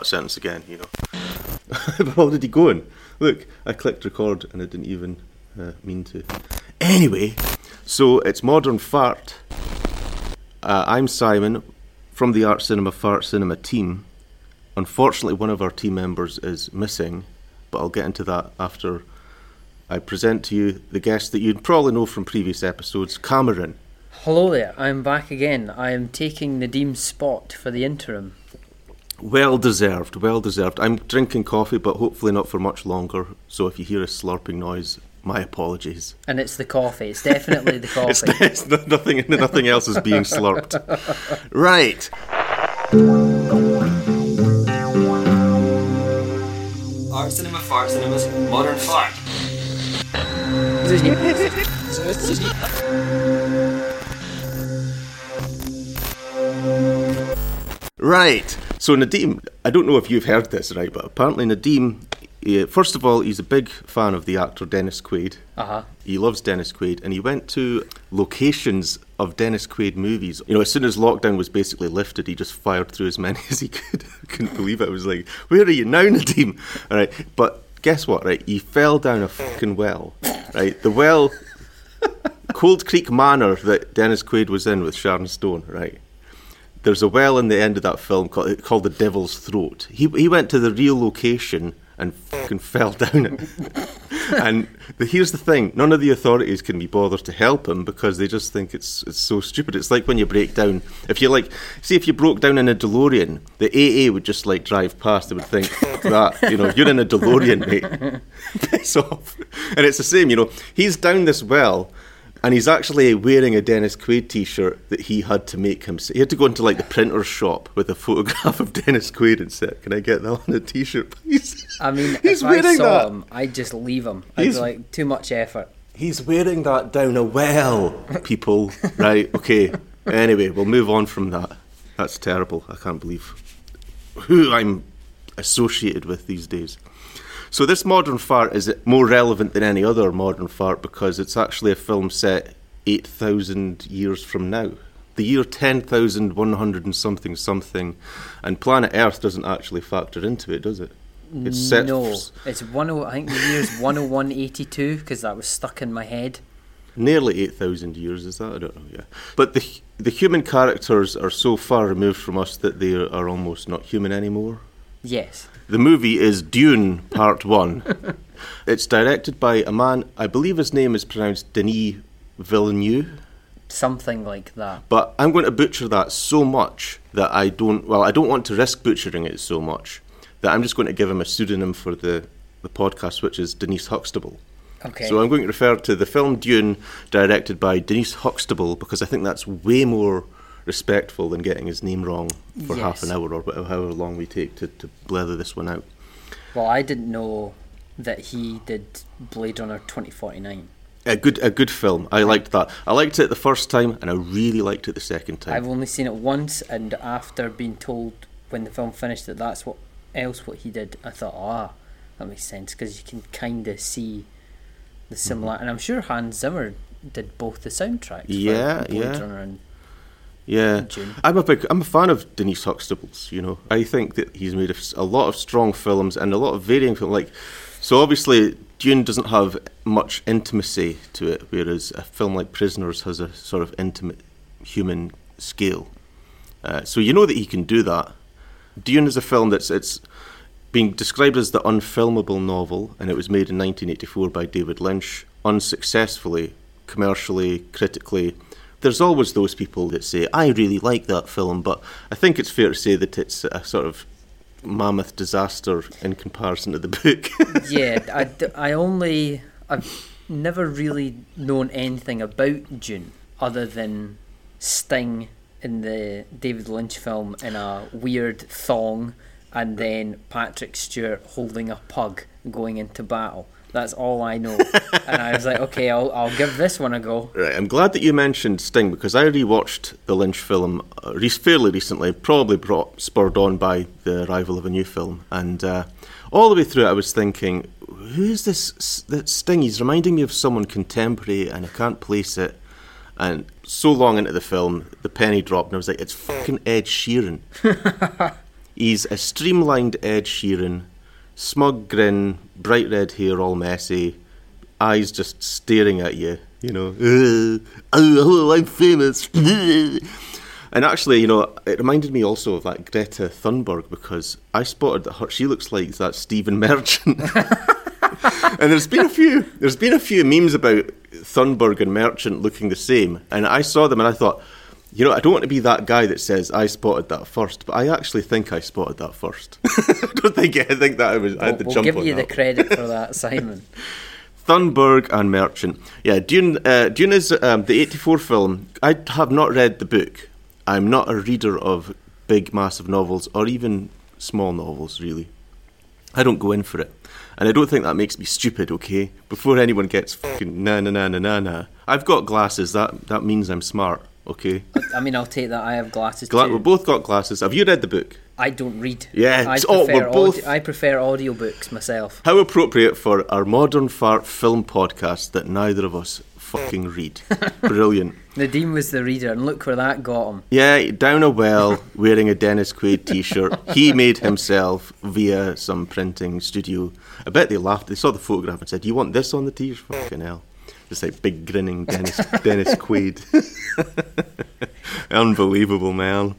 that sentence again, you know. I've already going. Look, I clicked record and I didn't even uh, mean to. Anyway, so it's Modern Fart. Uh, I'm Simon from the Art Cinema Fart Cinema team. Unfortunately, one of our team members is missing, but I'll get into that after I present to you the guest that you'd probably know from previous episodes, Cameron. Hello there, I'm back again. I am taking Nadim's spot for the interim. Well deserved, well deserved. I'm drinking coffee, but hopefully not for much longer. So if you hear a slurping noise, my apologies. And it's the coffee. It's definitely the coffee. It's, it's nothing. Nothing else is being slurped. Right. Art Cinema Fart Cinema's Modern Fart. Right. So Nadim, I don't know if you've heard this, right? But apparently Nadim, eh, first of all, he's a big fan of the actor Dennis Quaid. Uh huh. He loves Dennis Quaid, and he went to locations of Dennis Quaid movies. You know, as soon as lockdown was basically lifted, he just fired through as many as he could. I couldn't believe it. I was like, "Where are you now, Nadim?" All right, but guess what? Right, he fell down a fucking well. Right, the well, Cold Creek Manor that Dennis Quaid was in with Sharon Stone. Right, there's a well in the end of that film called, called the Devil's Throat. He he went to the real location and fucking fell down it. and the, here's the thing: none of the authorities can be bothered to help him because they just think it's it's so stupid. It's like when you break down. If you like, see, if you broke down in a DeLorean, the AA would just like drive past. They would think that, you know, you're in a DeLorean, mate. Piss off. And it's the same, you know. He's down this well. And he's actually wearing a Dennis Quaid T-shirt that he had to make him. He had to go into like the printer's shop with a photograph of Dennis Quaid and say, "Can I get that on a T-shirt, please?" I mean, he's if I wearing saw that. him, I'd just leave him. I'd He's- be like, too much effort. He's wearing that down a well, people. right? Okay. Anyway, we'll move on from that. That's terrible. I can't believe who I'm associated with these days. So this modern fart is more relevant than any other modern fart because it's actually a film set eight thousand years from now. The year ten thousand one hundred and something something, and planet Earth doesn't actually factor into it, does it? It's set no, f- it's one. oh- I think the year's one hundred one eighty two because that was stuck in my head. nearly 8,000 years, is that? I don't know, yeah. But the, the human characters are so far removed from us that they are almost not human anymore. Yes. The movie is Dune Part 1. it's directed by a man, I believe his name is pronounced Denis Villeneuve, Something like that. but I'm going to butcher that so much that I don't, well, I don't want to risk butchering it so much that I'm just going to give him a pseudonym for the, the podcast, which is Denise Huxtable. Okay. So I'm going to refer to the film Dune, directed by Denise Huxtable, because I think that's way more respectful than getting his name wrong for half an hour or whatever, however long we take to, to blether this one out. well, I didn't know that he did Blade Runner twenty forty nine. A good, a good film. I liked that. I liked it the first time, and I really liked it the second time. I've only seen it once, and after being told when the film finished that that's what else what he did, I thought, ah, that makes sense because you can kind of see the Mm-hmm. similar. And I'm sure Hans Zimmer did both the soundtracks. for Yeah, Blade yeah. Runner and Yeah, I'm a big, I'm a fan of Denise Huxtable's. You know, I think that he's made a lot of strong films and a lot of varying films. Like, so obviously Dune doesn't have much intimacy to it, whereas a film like Prisoners has a sort of intimate human scale. Uh, so you know that he can do that. Dune is a film that's it's being described as the unfilmable novel, and it was made in 1984 by David Lynch, unsuccessfully, commercially, critically. There's always those people that say, I really like that film, but I think it's fair to say that it's a sort of mammoth disaster in comparison to the book. yeah, I, I only I've never really known anything about Dune other than Sting in the David Lynch film in a weird thong, and then Patrick Stewart holding a pug going into battle. That's all I know, and I was like, okay, I'll I'll give this one a go. Right, I'm glad that you mentioned Sting because I rewatched the Lynch film uh, re- fairly recently, probably brought spurred on by the arrival of a new film, and uh, all the way through I was thinking, who is this that Sting? He's reminding me of someone contemporary, and I can't place it. And so long into the film, the penny dropped, and I was like, it's fucking Ed Sheeran. He's a streamlined Ed Sheeran, smug grin, bright red hair, all messy, eyes just staring at you. You know, "Uh, oh, I'm famous. And actually, you know, it reminded me also of that Greta Thunberg because I spotted that her, she looks like that Stephen Merchant. and there's been a few there's been a few memes about Thunberg and Merchant looking the same, and I saw them and I thought, you know, I don't want to be that guy that says I spotted that first, but I actually think I spotted that first. I don't think I think that I was I had the we'll jump give on you that. the credit for that, Simon. Thunberg and Merchant. Yeah, Dune. Uh, Dune is um, the '84 film. I have not read the book. I'm not a reader of big, massive novels or even small novels. Really, I don't go in for it, and I don't think that makes me stupid. Okay, before anyone gets fucking na na na na na na. I've got glasses. That that means I'm smart. Okay, I mean, I'll take that. I have glasses Gla- too. we've both got glasses. Have you read the book? I don't read. Yeah, I oh, prefer, we're both- audi- I prefer audiobooks myself. How appropriate for our modern fart film podcast that neither of us fucking read. Brilliant. Nadim was the reader, and look where that got him. Yeah, down a well, wearing a Dennis Quaid T-shirt. He made himself via some printing studio. I bet they laughed. They saw the photograph and said, "You want this on the T-shirt?" Fucking hell! Just like big grinning Dennis Dennis Quaid. Unbelievable, man.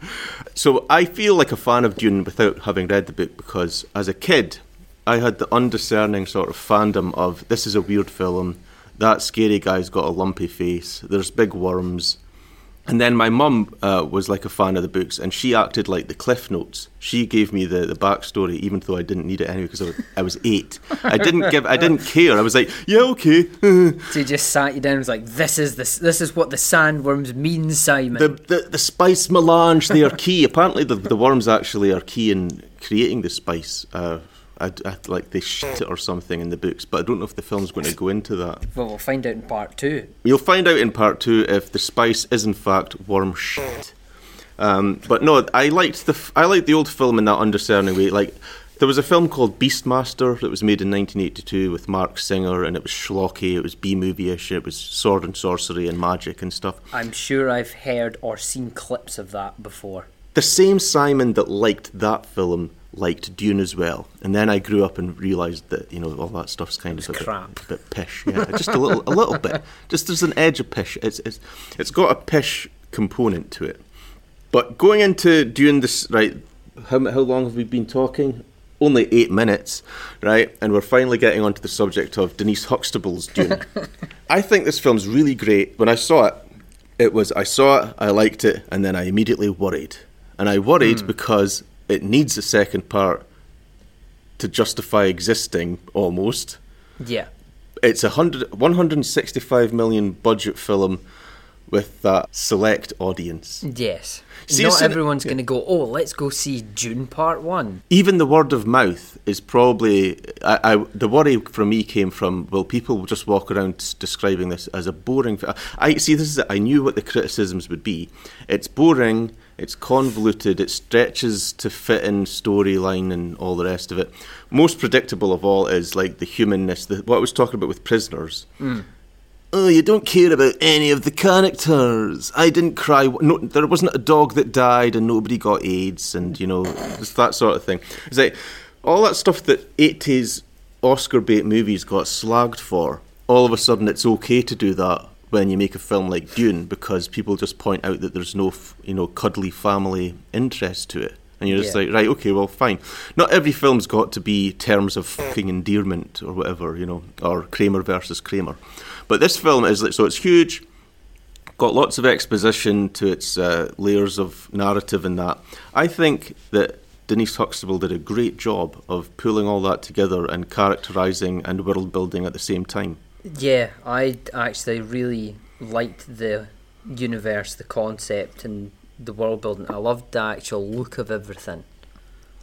So I feel like a fan of Dune without having read the book because as a kid, I had the undiscerning sort of fandom of this is a weird film. That scary guy's got a lumpy face. There's big worms. And then my mum uh, was like a fan of the books, and she acted like the Cliff Notes. She gave me the, the backstory, even though I didn't need it anyway because I was, I was eight. I didn't give, I didn't care. I was like, yeah, okay. So he just sat you down and was like, "This is this. This is what the sandworms mean, Simon." the, the the spice melange, they are key. Apparently, the the worms actually are key in creating the spice. Uh, I, I, like they shit it or something in the books, but I don't know if the film's going to go into that. well, we'll find out in part two. You'll find out in part two if the spice is in fact worm shit. Um, but no, I liked the f- I liked the old film in that undiscerning way. Like there was a film called Beastmaster that was made in 1982 with Marc Singer, and it was schlocky, it was B movie-ish, it was sword and sorcery and magic and stuff. I'm sure I've heard or seen clips of that before. The same Simon that liked that film liked Dune as well, and then I grew up and realised that you know all that stuff's kind of a bit, a bit pish. Yeah, just a little, a little bit. Just there's an edge of pish. It's it's it's got a pish component to it. But going into Dune, this right? How how long have we been talking? Only eight minutes, right? And we're finally getting onto the subject of Denise Huxtable's Dune. I think this film's really great. When I saw it, it was I saw it, I liked it, and then I immediately worried. And I worried hmm. because it needs a second part to justify existing almost. Yeah. It's a hundred, 165 million budget film with that select audience. Yes. See, Not everyone's going to go. Oh, let's go see Dune Part One. Even the word of mouth is probably. I, I, the worry for me came from will people will just walk around describing this as a boring. I see. This is. I knew what the criticisms would be. It's boring. It's convoluted. It stretches to fit in storyline and all the rest of it. Most predictable of all is like the humanness. The, what I was talking about with prisoners. Hmm. Oh, you don't care about any of the characters. I didn't cry. No, there wasn't a dog that died, and nobody got AIDS, and you know, that sort of thing. It's like all that stuff that eighties Oscar bait movies got slagged for. All of a sudden, it's okay to do that when you make a film like Dune because people just point out that there's no, you know, cuddly family interest to it. And you're just Yeah. like, right, okay, well, fine. Not every film's got to be terms of fucking endearment or whatever, you know, or Kramer versus Kramer. But this film is like, so it's huge, got lots of exposition to its uh, layers of narrative and that. I think that Denise Huxtable did a great job of pulling all that together and characterizing and world building at the same time. Yeah, I actually really liked the universe, the concept, and the world building. I loved the actual look of everything.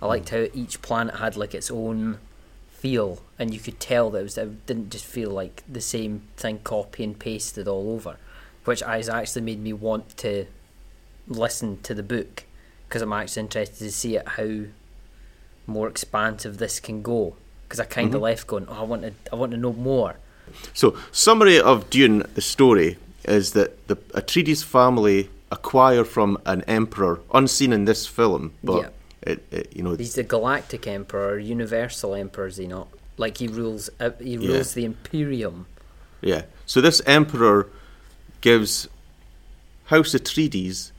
I liked hmm. how each planet had like its own feel, and you could tell that it, was, it didn't just feel like the same thing, copy and pasted all over, which has actually made me want to listen to the book because I'm actually interested to see it how more expansive this can go. Because I kind of mm-hmm. left going, oh, I want to, I want to know more. So, summary of Dune, the story, is that the Atreides family acquire from an emperor, unseen in this film, but Yeah. it, it, you know. He's the Galactic Emperor, Universal Emperor, is he not? Like he rules, uh, he Yeah. rules the Imperium. Yeah. So this emperor gives House Atreides,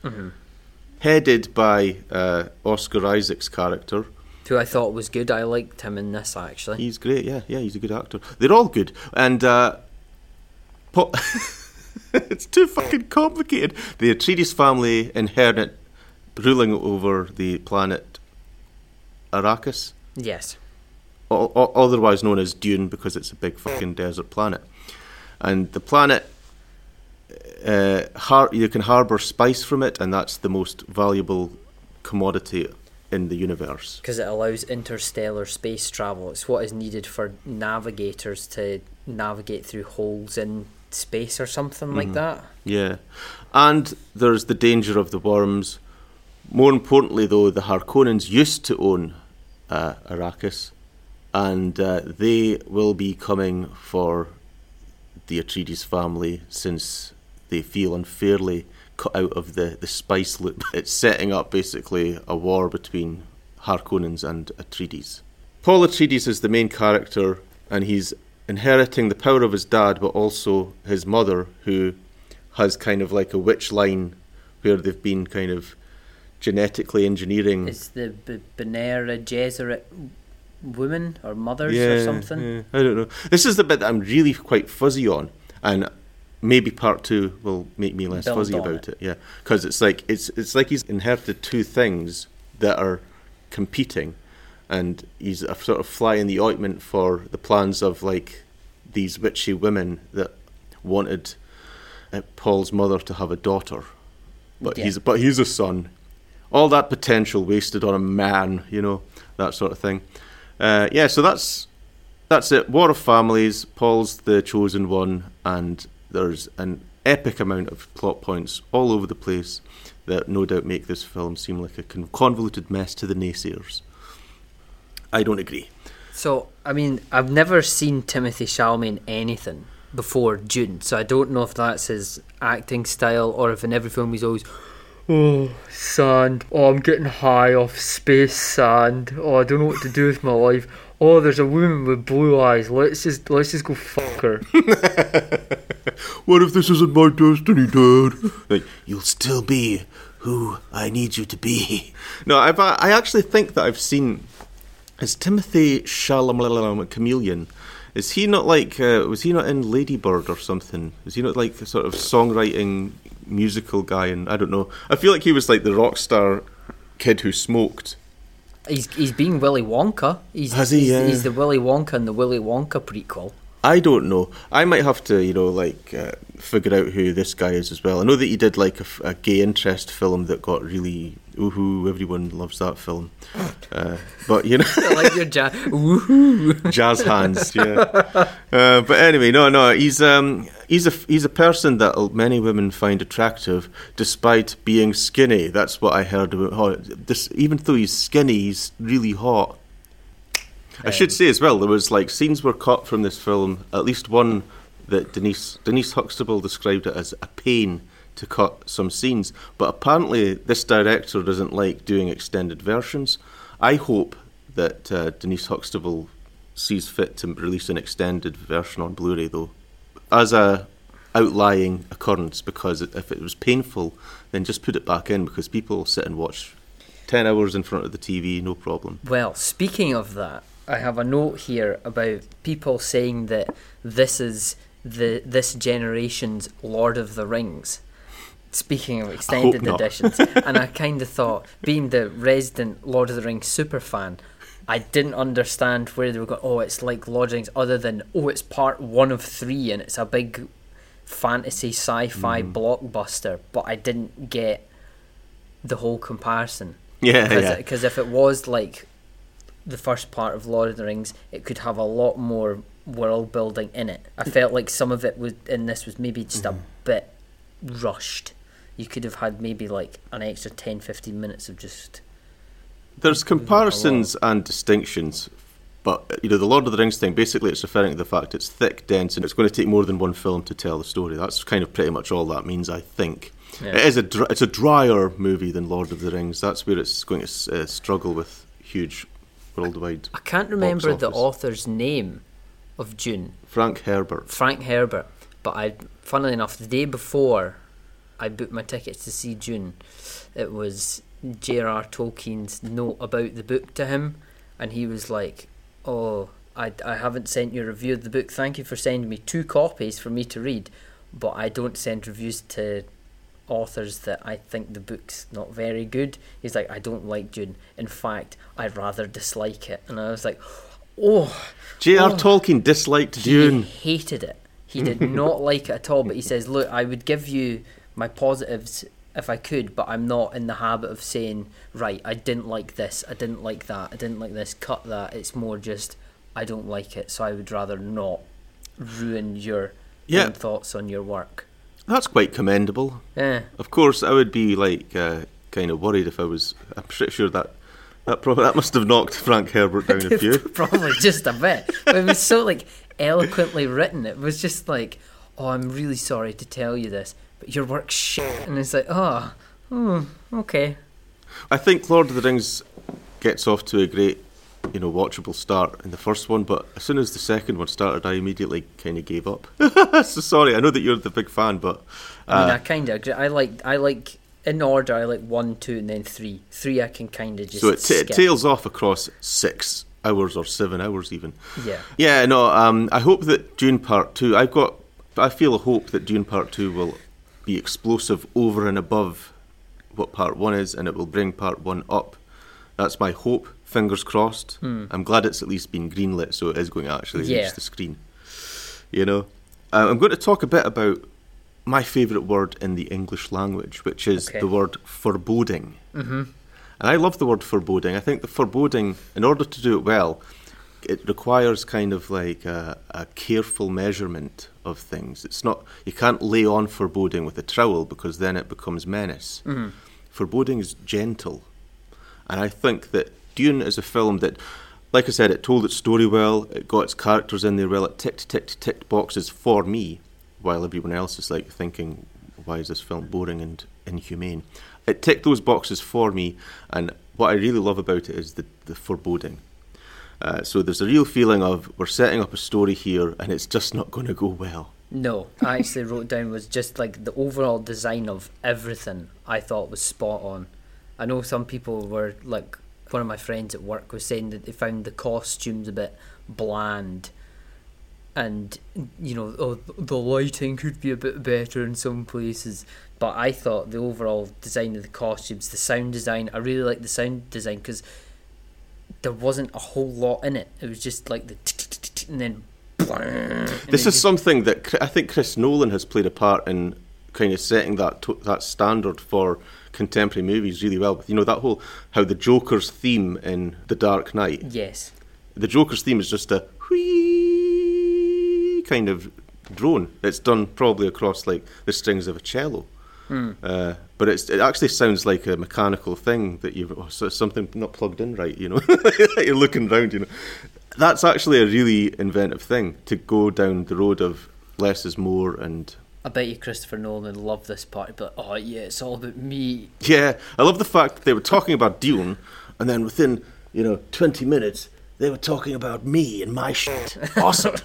headed by uh, Oscar Isaac's character. Who I thought was good. I liked him in this actually. He's great. Yeah, yeah. He's a good actor. They're all good. And uh, it's too fucking complicated. The Atreides family inherit ruling over the planet Arrakis. Yes. o- o- otherwise known as Dune because it's a big fucking desert planet. And the planet, uh, har- you can harbour spice from it, and that's the most valuable commodity in the universe. Because it allows interstellar space travel. It's what is needed for navigators to navigate through holes in space or something like that. Yeah. And there's the danger of the worms. More importantly, though, the Harkonnens used to own uh, Arrakis, and uh, they will be coming for the Atreides family since they feel unfairly cut out of the, the spice loop. It's setting up basically a war between Harkonnens and Atreides. Paul Atreides is the main character, and he's inheriting the power of his dad, but also his mother, who has kind of like a witch line where they've been kind of genetically engineering. It's the B- Bene Gesserit women or mothers yeah, or something. yeah, I don't know. This is the bit that I'm really quite fuzzy on, and maybe part two will make me less Build fuzzy about it. it. Yeah, because it's like it's it's like he's inherited two things that are competing, and he's a sort of fly in the ointment for the plans of like these witchy women that wanted uh, Paul's mother to have a daughter, but Yeah. he's but he's a son. All that potential wasted on a man, you know, that sort of thing. Uh, yeah, so that's that's it. War of Families. Paul's the chosen one, and there's an epic amount of plot points all over the place that no doubt make this film seem like a convoluted mess to the naysayers. I don't agree. So, I mean, I've never seen Timothée Chalamet in anything before Dune, so I don't know if that's his acting style or if in every film he's always, oh, sand, oh, I'm getting high off space sand, oh, I don't know what to do with my life. Oh, there's a woman with blue eyes. Let's just let's just go fuck her. What if this isn't my destiny, Dad? Like, you'll still be who I need you to be. No, I've, I actually think that I've seen. Is Timothée Chalamet a chameleon? Is he not like? Uh, was he not in Ladybird or something? Is he not like a sort of songwriting musical guy? And I don't know. I feel like he was like the rock star kid who smoked. He's he's being Willy Wonka. He's Has he? he's, Yeah. he's the Willy Wonka in the Willy Wonka prequel. I don't know. I might have to, you know, like uh, figure out who this guy is as well. I know that he did like a gay interest film that got really oohoo. Everyone loves that film. Uh, but you know, I like your jazz. Woohoo! jazz hands. Yeah. Uh, but anyway, no, no. He's um he's a he's a person that many women find attractive despite being skinny. That's what I heard about. Oh, this even though he's skinny, he's really hot. I should Um, say as well, there was like scenes were cut from this film. At least one that Denise Denise Huxtable described it as a pain to cut some scenes. But apparently, this director doesn't like doing extended versions. I hope that uh, Denise Huxtable sees fit to release an extended version on Blu-ray, though, as a outlying occurrence. Because if it was painful, then just put it back in because people will sit and watch ten hours in front of the TV, no problem. Well, speaking of that, I have a note here about people saying that this is the this generation's Lord of the Rings. Speaking of extended editions, and I kind of thought, being the resident Lord of the Rings super fan, I didn't understand where they were going. Oh, it's like Lord of the Rings, other than oh, it's part one of three, and it's a big fantasy sci-fi Mm-hmm. blockbuster. But I didn't get the whole comparison. Yeah, yeah. Because if it was like the first part of Lord of the Rings, it could have a lot more world building in it. I felt like some of it was in this was maybe just Mm-hmm. a bit rushed. You could have had maybe like an extra 10 15 minutes of just There's comparisons and distinctions, but you know the Lord of the Rings thing. Basically, it's referring to the fact it's thick, dense, and it's going to take more than one film to tell the story. That's kind of pretty much all that means, I think. Yeah. It is a dr- it's a drier movie than Lord of the Rings. That's where it's going to uh, struggle with huge worldwide. I can't remember the author's name of Dune. Frank Herbert. Frank Herbert. But I, funnily enough, the day before I booked my tickets to see Dune, it was J.R.R. Tolkien's note about the book to him, and he was like, "Oh, I, I haven't sent you a review of the book. Thank you for sending me two copies for me to read, but I don't send reviews to authors that I think the book's not very good." He's like, "I don't like Dune. In fact, I rather dislike it." And I was like, "Oh." J.R. Oh. Tolkien disliked Dune. He hated it. He did not like it at all. But he says, "Look, I would give you my positives if I could, but I'm not in the habit of saying, right, I didn't like this, I didn't like that, I didn't like this, cut that. It's more just I don't like it, so I would rather not ruin your Yeah. own thoughts on your work." That's quite commendable. Eh. Of course, I would be like uh, kind of worried if I was. I'm pretty sure that that probably that must have knocked Frank Herbert down a few. Probably just a bit. But it was so like eloquently written. It was just like, oh, I'm really sorry to tell you this, but your work's shit. And it's like, oh, hmm, okay. I think Lord of the Rings gets off to a great, you know, watchable start in the first one, but as soon as the second one started, I immediately kind of gave up. so sorry, I know that you're the big fan, but I mean, I uh, kind of agree. I like, I like in order. I like one, two, and then three. Three, I can kind of just so it, t- it tails off across six hours or seven hours even. Yeah. Yeah, no. Um, I hope that Dune Part Two. I've got. I feel a hope that Dune Part Two will be explosive over and above what Part One is, and it will bring Part One up. That's my hope. Fingers crossed. I'm glad it's at least been greenlit, so it is going to actually Hmm. Yeah. reach the screen. You know, uh, I'm going to talk a bit about my favourite word in the English language, which is Okay. the word foreboding. Mm-hmm. And I love the word foreboding. I think the foreboding, in order to do it well, it requires kind of like a, a careful measurement of things. It's not you can't lay on foreboding with a trowel because then it becomes menace. Foreboding is gentle, and I think that Dune is a film that, like I said, it told its story well. It got its characters in there well. It ticked ticked ticked boxes for me, while everyone else is like thinking, "Why is this film boring and inhumane?" It ticked those boxes for me, and what I really love about it is the the foreboding. Uh, so there's a real feeling of we're setting up a story here, and it's just not going to go well. No, I actually wrote down was just like the overall design of everything I thought was spot on. I know some people were like one of my friends at work was saying that they found the costumes a bit bland and you know oh, the lighting could be a bit better in some places but I thought the overall design of the costumes the sound design I really liked the sound design because there wasn't a whole lot in it. It was just like the and then and This is something that I think Chris Nolan has played a part in kind of setting that that standard for contemporary movies really well. With you know that whole how the Joker's theme in The Dark Knight, yes the Joker's theme is just a whee kind of drone. It's done probably across like the strings of a cello. Uh, but it's, it actually sounds like a mechanical thing that you've oh, so something not plugged in right, you know. You're looking around, you know. That's actually a really inventive thing to go down the road of less is more and I bet you Christopher Nolan loved this part, but oh yeah, it's all about me. yeah, I love the fact that they were talking about Dune and then within, you know, 20 minutes they were talking about me and my shit. Awesome.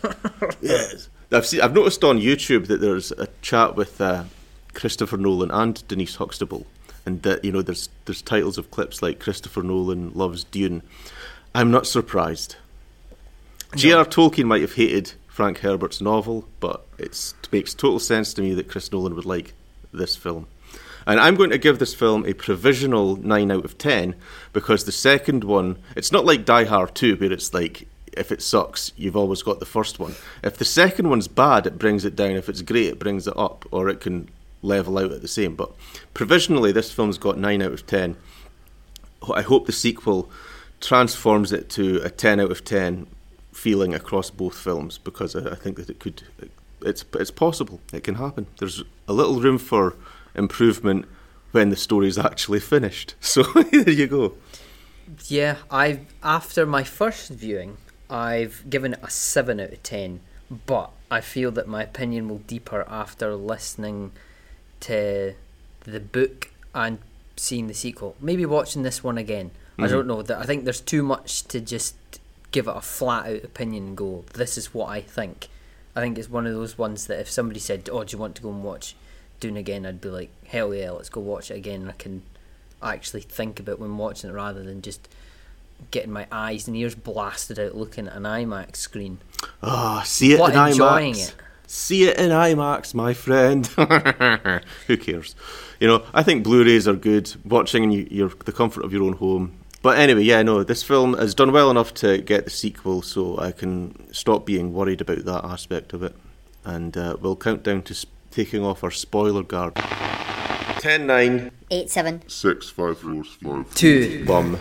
yes. I've seen I've noticed on YouTube that there's a chat with uh, Christopher Nolan and Denise Huxtable and that you know there's there's titles of clips like Christopher Nolan loves Dune. I'm not surprised. J.R. Tolkien might have hated Frank Herbert's novel, but it makes total sense to me that Chris Nolan would like this film. And I'm going to give this film a provisional 9 out of 10 because the second one, it's not like Die Hard 2, where it's like, if it sucks, you've always got the first one. If the second one's bad, it brings it down. If it's great, it brings it up, or it can level out at the same. But provisionally, this film's got 9 out of 10. I hope the sequel transforms it to a 10 out of 10 feeling across both films because I, I think that it could it's it's possible it can happen there's a little room for improvement when the story's actually finished so there you go Yeah, I after my first viewing, I've given it a seven out of ten, but I feel that my opinion will deeper after listening to the book and seeing the sequel. Maybe watching this one again, I mm-hmm. don't know. That I think there's too much to just give it a flat out opinion and go, "This is what I think." I think it's one of those ones that if somebody said, "Oh, do you want to go and watch Dune again?" I'd be like, "Hell yeah, let's go watch it again." And I can actually think about when watching it rather than just getting my eyes and ears blasted out looking at an IMAX screen. Ah, see it What, in enjoying IMAX. it? See it in IMAX, my friend. Who cares? You know, I think Blu-rays are good. Watching in you- your the comfort of your own home. But anyway, yeah, no, this film has done well enough to get the sequel, so I can stop being worried about that aspect of it. And uh, we'll count down to s- taking off our spoiler guard. 10 9 Eight seven. Six five four five. Two. bum.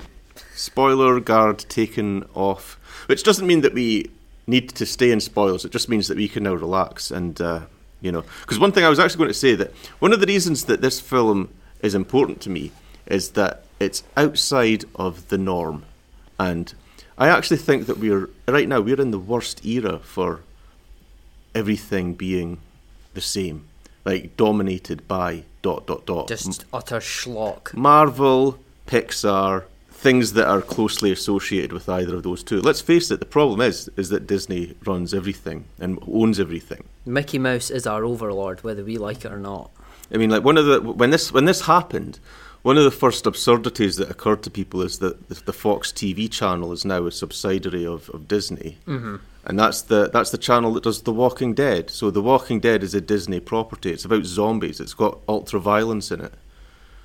Spoiler guard taken off, which doesn't mean that we need to stay in spoilers. It just means that we can now relax and uh, you know. Because one thing I was actually going to say that one of the reasons that this film is important to me is that it's outside of the norm, and I actually think that we're right now we're in the worst era for everything being the same, like dominated by dot dot dot. Just utter schlock. Marvel, Pixar, things that are closely associated with either of those two. Let's face it, the problem is is that Disney runs everything and owns everything. Mickey Mouse is our overlord, whether we like it or not. I mean, like one of the when this when this happened, one of the first absurdities that occurred to people is that the, Fox TV channel is now a subsidiary of, of Disney, mm-hmm. and that's the that's the channel that does The Walking Dead. So The Walking Dead is a Disney property. It's about zombies. It's got ultra violence in it.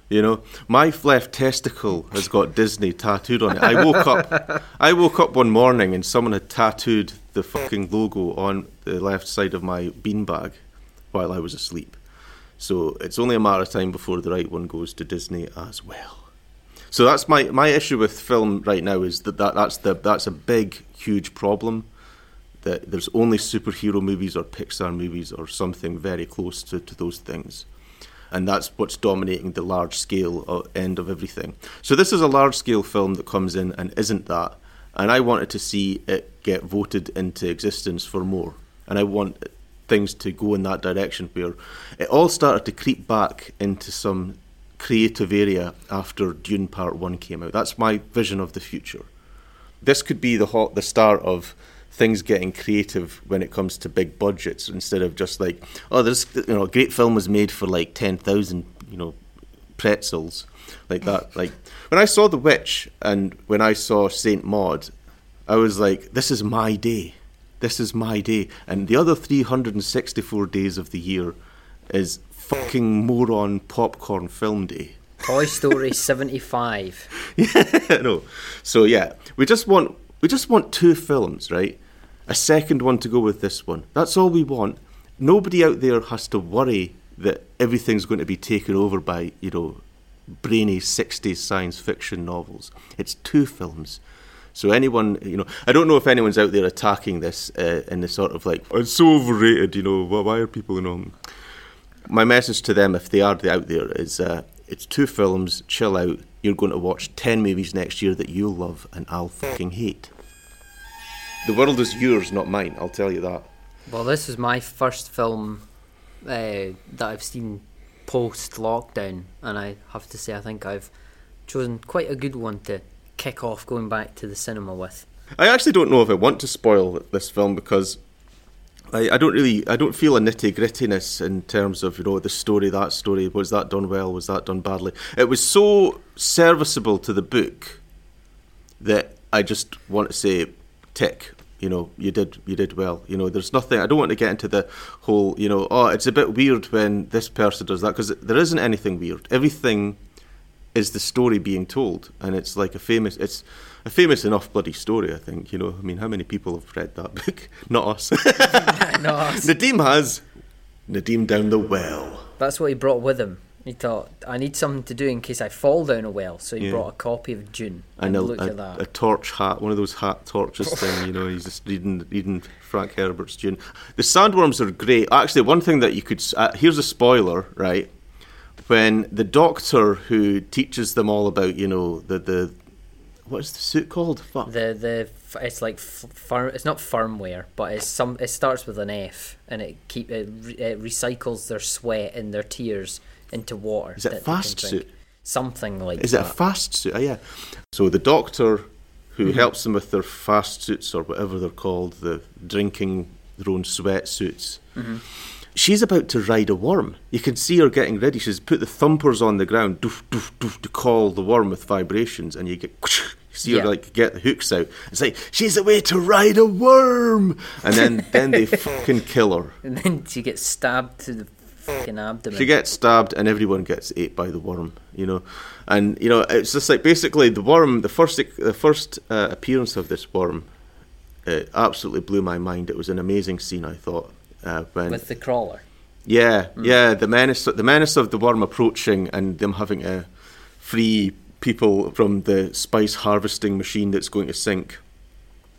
You know, my left testicle has got Disney tattooed on it. I woke up, I woke up one morning and someone had tattooed the fucking logo on the left side of my beanbag while I was asleep. So it's only a matter of time before the right one goes to Disney as well. So that's my, my issue with film right now is that, that that's the that's a big huge problem that there's only superhero movies or Pixar movies or something very close to, to those things. And that's what's dominating the large scale of, end of everything. So this is a large scale film that comes in and isn't that. And I wanted to see it get voted into existence for more. And I want things to go in that direction where it all started to creep back into some creative area after Dune Part 1 came out. That's my vision of the future. This could be the hot, the start of things getting creative when it comes to big budgets instead of just like oh there's you know a great film was made for like 10,000 you know pretzels like that like when I saw The Witch and when I saw Saint Maud I was like this is my day this is my day and the other 364 days of the year is fucking moron popcorn film day Toy Story 75. Yeah, no. So yeah, we just want we just want two films, right? A second one to go with this one. That's all we want. Nobody out there has to worry that everything's going to be taken over by you know brainy '60s science fiction novels. It's two films. So anyone, you know, I don't know if anyone's out there attacking this uh, in the sort of like it's so overrated. You know, why why are people you know? My message to them, if they are out there, is uh, it's two films. Chill out. You're going to watch ten movies next year that you'll love and I'll fucking hate. The world is yours, not mine. I'll tell you that. Well, this is my first film uh, that I've seen post lockdown, and I have to say, I think I've chosen quite a good one to kick off going back to the cinema with. I actually don't know if I want to spoil this film because I, I don't really I don't feel a nitty grittiness in terms of you know the story that story was that done well was that done badly? It was so serviceable to the book that I just want to say tick you know you did you did well. You know there's nothing I don't want to get into the whole you know oh it's a bit weird when this person does that because there isn't anything weird. Everything is the story being told. And it's like a famous it's a famous enough bloody story I think you know. I mean how many people have read that book? Not us. No, Nadim has. Nadim down the well. That's what he brought with him. He thought, I need something to do in case I fall down a well, so he Yeah. brought a copy of Dune. and And a, look a, at that. a torch hat one of those hat torches thing you know. He's just reading reading Frank Herbert's Dune. the sandworms are great. Actually one thing that you could uh, here's a spoiler right when the doctor who teaches them all about you know the the what's the suit called Fuck. The the it's like firm. It's not firmware, but it's some. It starts with an F, and it keep it, re- it recycles their sweat and their tears into water. Is it that fast suit? something like Is it a fast suit? Oh, yeah. So the doctor who mm-hmm. helps them with their fast suits or whatever they're called, the drinking their own sweat suits. Mm-hmm. She's about to ride a worm. You can see her getting ready. She's put the thumpers on the ground, doof, doof, doof, to call the worm with vibrations, and you get. You see Yeah. her like get the hooks out. It's like she's away to ride a worm, and then then they fucking kill her. and then she gets stabbed to the fucking abdomen. She gets stabbed, and everyone gets ate by the worm. You know, and you know it's just like basically the worm. The first the first uh, appearance of this worm, it absolutely blew my mind. It was an amazing scene. I thought uh, when with the crawler. yeah yeah the menace the menace of the worm approaching and them having to free people from the spice harvesting machine that's going to sink.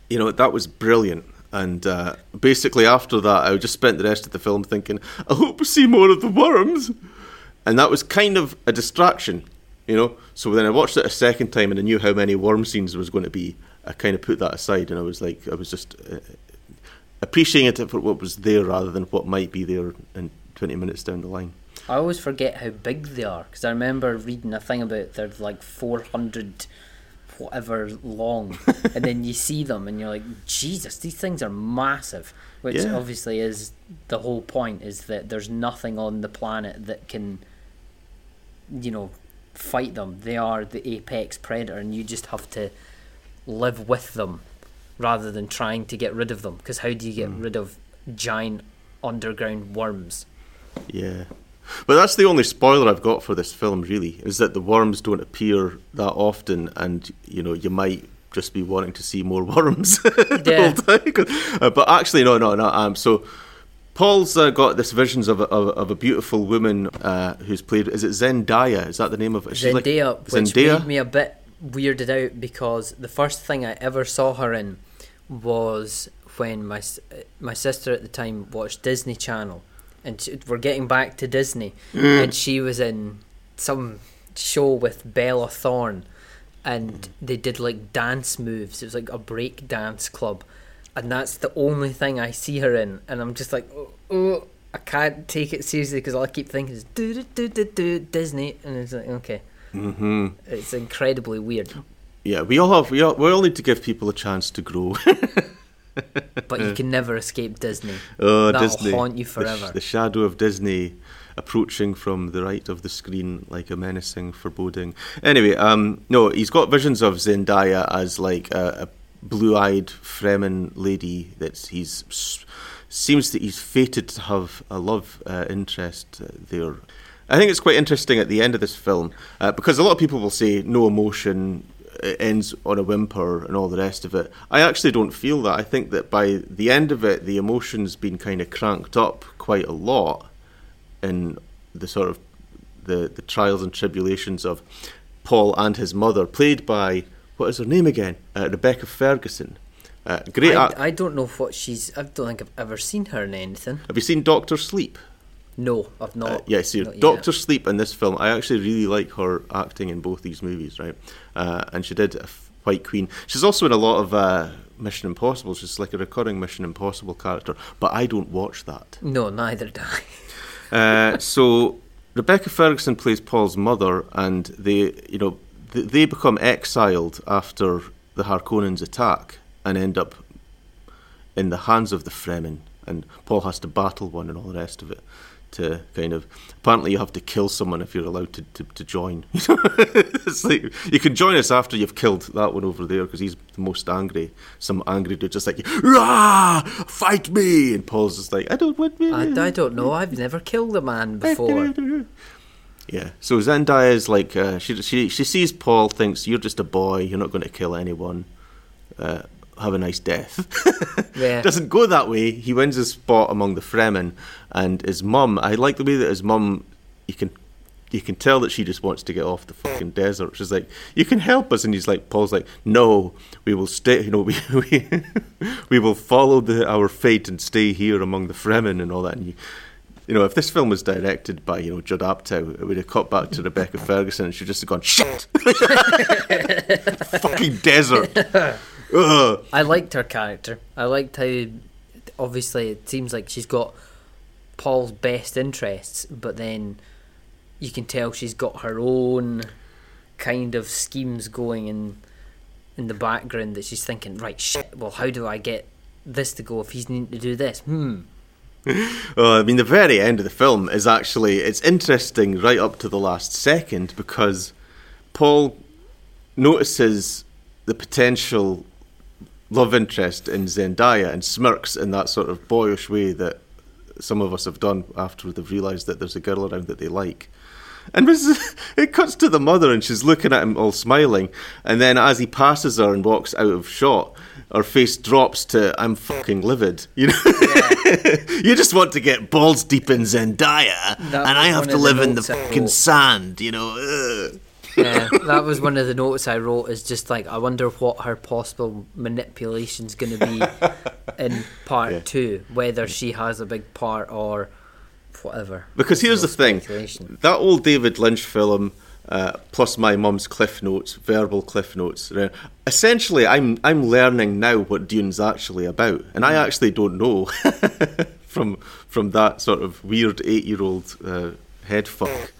You know that was brilliant. And uh, basically, after that, I just spent the rest of the film thinking, I hope we see more of the worms. And that was kind of a distraction, you know. So then I watched it a second time and I knew how many worm scenes there was going to be. I kind of put that aside and I was like, I was just uh, appreciating it for what was there rather than what might be there in 20 minutes down the line. I always forget how big they are because I remember reading a thing about they're like 400 whatever long, and then you see them and you're like, Jesus, these things are massive. Which Yeah. obviously is the whole point is that there's nothing on the planet that can, you know, fight them. They are the apex predator, and you just have to live with them rather than trying to get rid of them. Because how do you get rid of giant underground worms? Yeah. But that's the only spoiler I've got for this film, really, is that the worms don't appear that often, and you know you might just be wanting to see more worms Yeah. Uh, but actually, no, no, no. Um, so Paul's uh, got this visions of a, of, of a beautiful woman uh, who's played. Is it Zendaya? Is that the name of it? She's like- Zendaya, which Zendaya. made me a bit weirded out because the first thing I ever saw her in was when my my sister at the time watched Disney Channel, and she, we're getting back to Disney, Mm. and she was in some show with Bella Thorne, and they did like dance moves. It was like a break dance club, and that's the only thing I see her in, and I'm just like, oh, oh I can't take it seriously because all I keep thinking is do do do do do Disney, and it's like okay. hmm It's incredibly weird, Yeah, we all have. We all, we all need to give people a chance to grow. but you can never escape Disney. oh, That'll Disney! haunt you The forever. The, shadow of Disney approaching from the right of the screen like a menacing foreboding. Anyway, um, no, he's got visions of Zendaya as like a, a blue-eyed Fremen lady that he's seems that he's fated to have a love uh, interest uh, there. I think it's quite interesting at the end of this film uh, because a lot of people will say no emotion it ends on a whimper and all the rest of it. I actually don't feel that. I think that by the end of it, the emotion's been kind of cranked up quite a lot in the sort of the, the trials and tribulations of Paul and his mother, played by what is her name again? Uh, Rebecca Ferguson. Uh, great. I, act- I don't know what she's. I don't think I've ever seen her in anything. Have you seen Doctor Sleep? No, I've not. Uh, yeah, see, not yet. Doctor Sleep in this film, I actually really like her acting in both these movies, right? Uh, and she did White Queen. She's also in a lot of uh, Mission Impossible. She's like a recurring Mission Impossible character, but I don't watch that. No, neither do I. Uh, so Rebecca Ferguson plays Paul's mother, and they, you know, th- they become exiled after the Harkonnens attack and end up in the hands of the Fremen, and Paul has to battle one and all the rest of it. To kind of apparently you have to kill someone if you're allowed to, to, to join. it's like you can join us after you've killed that one over there because he's the most angry. Some angry dude just like Rah! fight me, and Paul's just like I don't want me. I, I don't know. I've never killed a man before. Yeah. So Zendaya is like uh, she she she sees Paul, thinks you're just a boy, you're not going to kill anyone. Uh, have a nice death. Yeah. Doesn't go that way. He wins his spot among the Fremen, and his mum. I like the way that his mum. You can. You can tell that she just wants to get off the fucking desert. She's like, "You can help us," and he's like, "Paul's like, no, we will stay. You know, we we, we will follow the, our fate and stay here among the Fremen and all that." And you, you know, if this film was directed by you know Judd Apatow, it would have cut back to Rebecca Ferguson, and she'd just have gone shit, fucking desert. Ugh. I liked her character. I liked how, obviously, it seems like she's got Paul's best interests, but then you can tell she's got her own kind of schemes going in in the background that she's thinking, right, shit, well, how do I get this to go if he's needing to do this? Hmm. Oh, I mean, the very end of the film is actually it's interesting right up to the last second because Paul notices the potential love interest in Zendaya and smirks in that sort of boyish way that some of us have done after they've realised that there's a girl around that they like. And Mrs. it cuts to the mother and she's looking at him all smiling. And then as he passes her and walks out of shot, her face drops to I'm fucking livid. You know, you just want to get balls deep in Zendaya, That and I have to live in the fucking sand. You know. Ugh. Yeah, that was one of the notes I wrote. Is just like I wonder what her possible manipulation's going to be in part Yeah. two, whether she has a big part or whatever. Because here's No the thing: that old David Lynch film, uh, plus my mum's cliff notes, verbal cliff notes. Essentially, I'm I'm learning now what Dune's actually about, and I actually don't know from from that sort of weird eight year old uh, head fuck.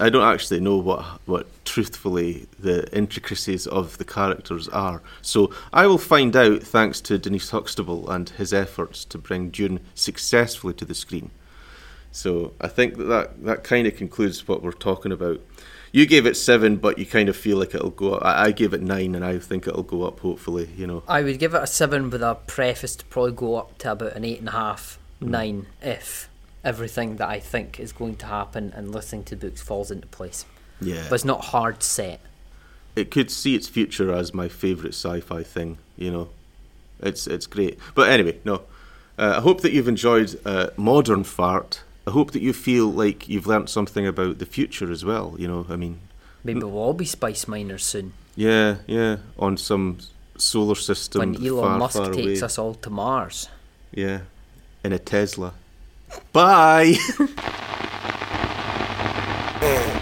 I don't actually know what what truthfully the intricacies of the characters are. So I will find out thanks to Denise Huxtable and his efforts to bring Dune successfully to the screen. So I think that that, that kind of concludes what we're talking about. You gave it seven, but you kind of feel like it'll go up. I, I gave it nine, and I think it'll go up. Hopefully, you know. I would give it a seven with a preface to probably go up to about an eight and a half, Hmm. nine if everything that I think is going to happen and listening to books falls into place. Yeah, But it's not hard set. it could see its future as my favorite sci-fi thing. You know, it's it's great. But anyway, no. Uh, I hope that you've enjoyed uh, Modern Fart. I hope that you feel like you've learnt something about the future as well. You know, I mean, Maybe we'll all be spice miners soon yeah, yeah, on some solar system when Elon far, Musk far takes away. us all to Mars. Yeah, in a Tesla. Bye.